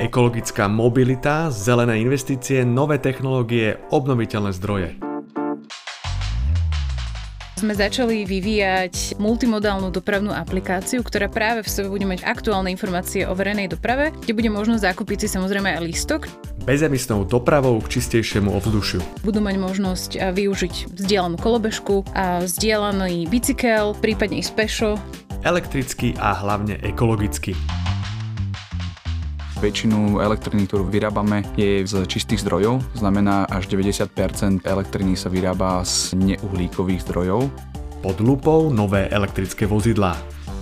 Ekologická mobilita, zelené investície, nové technológie, obnoviteľné zdroje sme začali vyvíjať multimodálnu dopravnú aplikáciu, ktorá práve v sebe bude mať aktuálne informácie o verejnej doprave, kde bude možno zakúpiť si samozrejme aj lístok. Bezemisnou dopravou k čistejšiemu ovzdušiu. Budú mať možnosť využiť vzdielanú kolobežku, a vzdielaný bicykel, prípadne i spešo. Elektrický a hlavne ekologický. Väčšinu elektriny, ktorú vyrábame, je z čistých zdrojov, znamená až 90% elektriny sa vyrába z neuhlíkových zdrojov. Pod lupou nové elektrické vozidlá.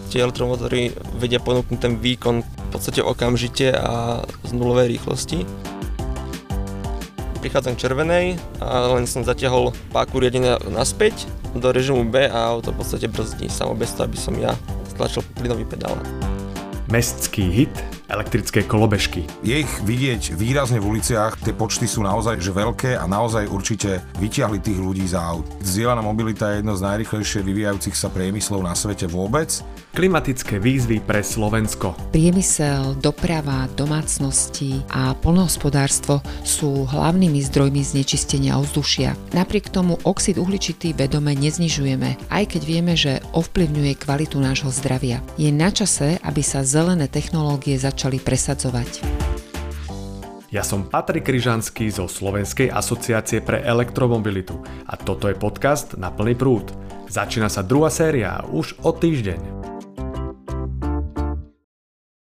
Tie elektromotory vedia ponúknuť ten výkon v podstate okamžite a z nulovej rýchlosti. Prichádzam k červenej a len som zatiahol páku riadenia naspäť do režimu B a auto v podstate brzdí samo bez toho, aby som ja stlačil plynový pedál. Mestský hit elektrické kolobežky. Je ich vidieť výrazne v uliciach, tie počty sú naozaj že veľké a naozaj určite vyťahli tých ľudí za aut. Zdieľaná mobilita je jedno z najrychlejšie vyvíjajúcich sa priemyslov na svete vôbec. Klimatické výzvy pre Slovensko. Priemysel, doprava, domácnosti a polnohospodárstvo sú hlavnými zdrojmi znečistenia ovzdušia. Napriek tomu oxid uhličitý vedome neznižujeme, aj keď vieme, že ovplyvňuje kvalitu nášho zdravia. Je na čase, aby sa zelené technológie začali začali presadzovať. Ja som Patrik Kryžanský zo Slovenskej asociácie pre elektromobilitu a toto je podcast na plný prúd. Začína sa druhá séria už o týždeň.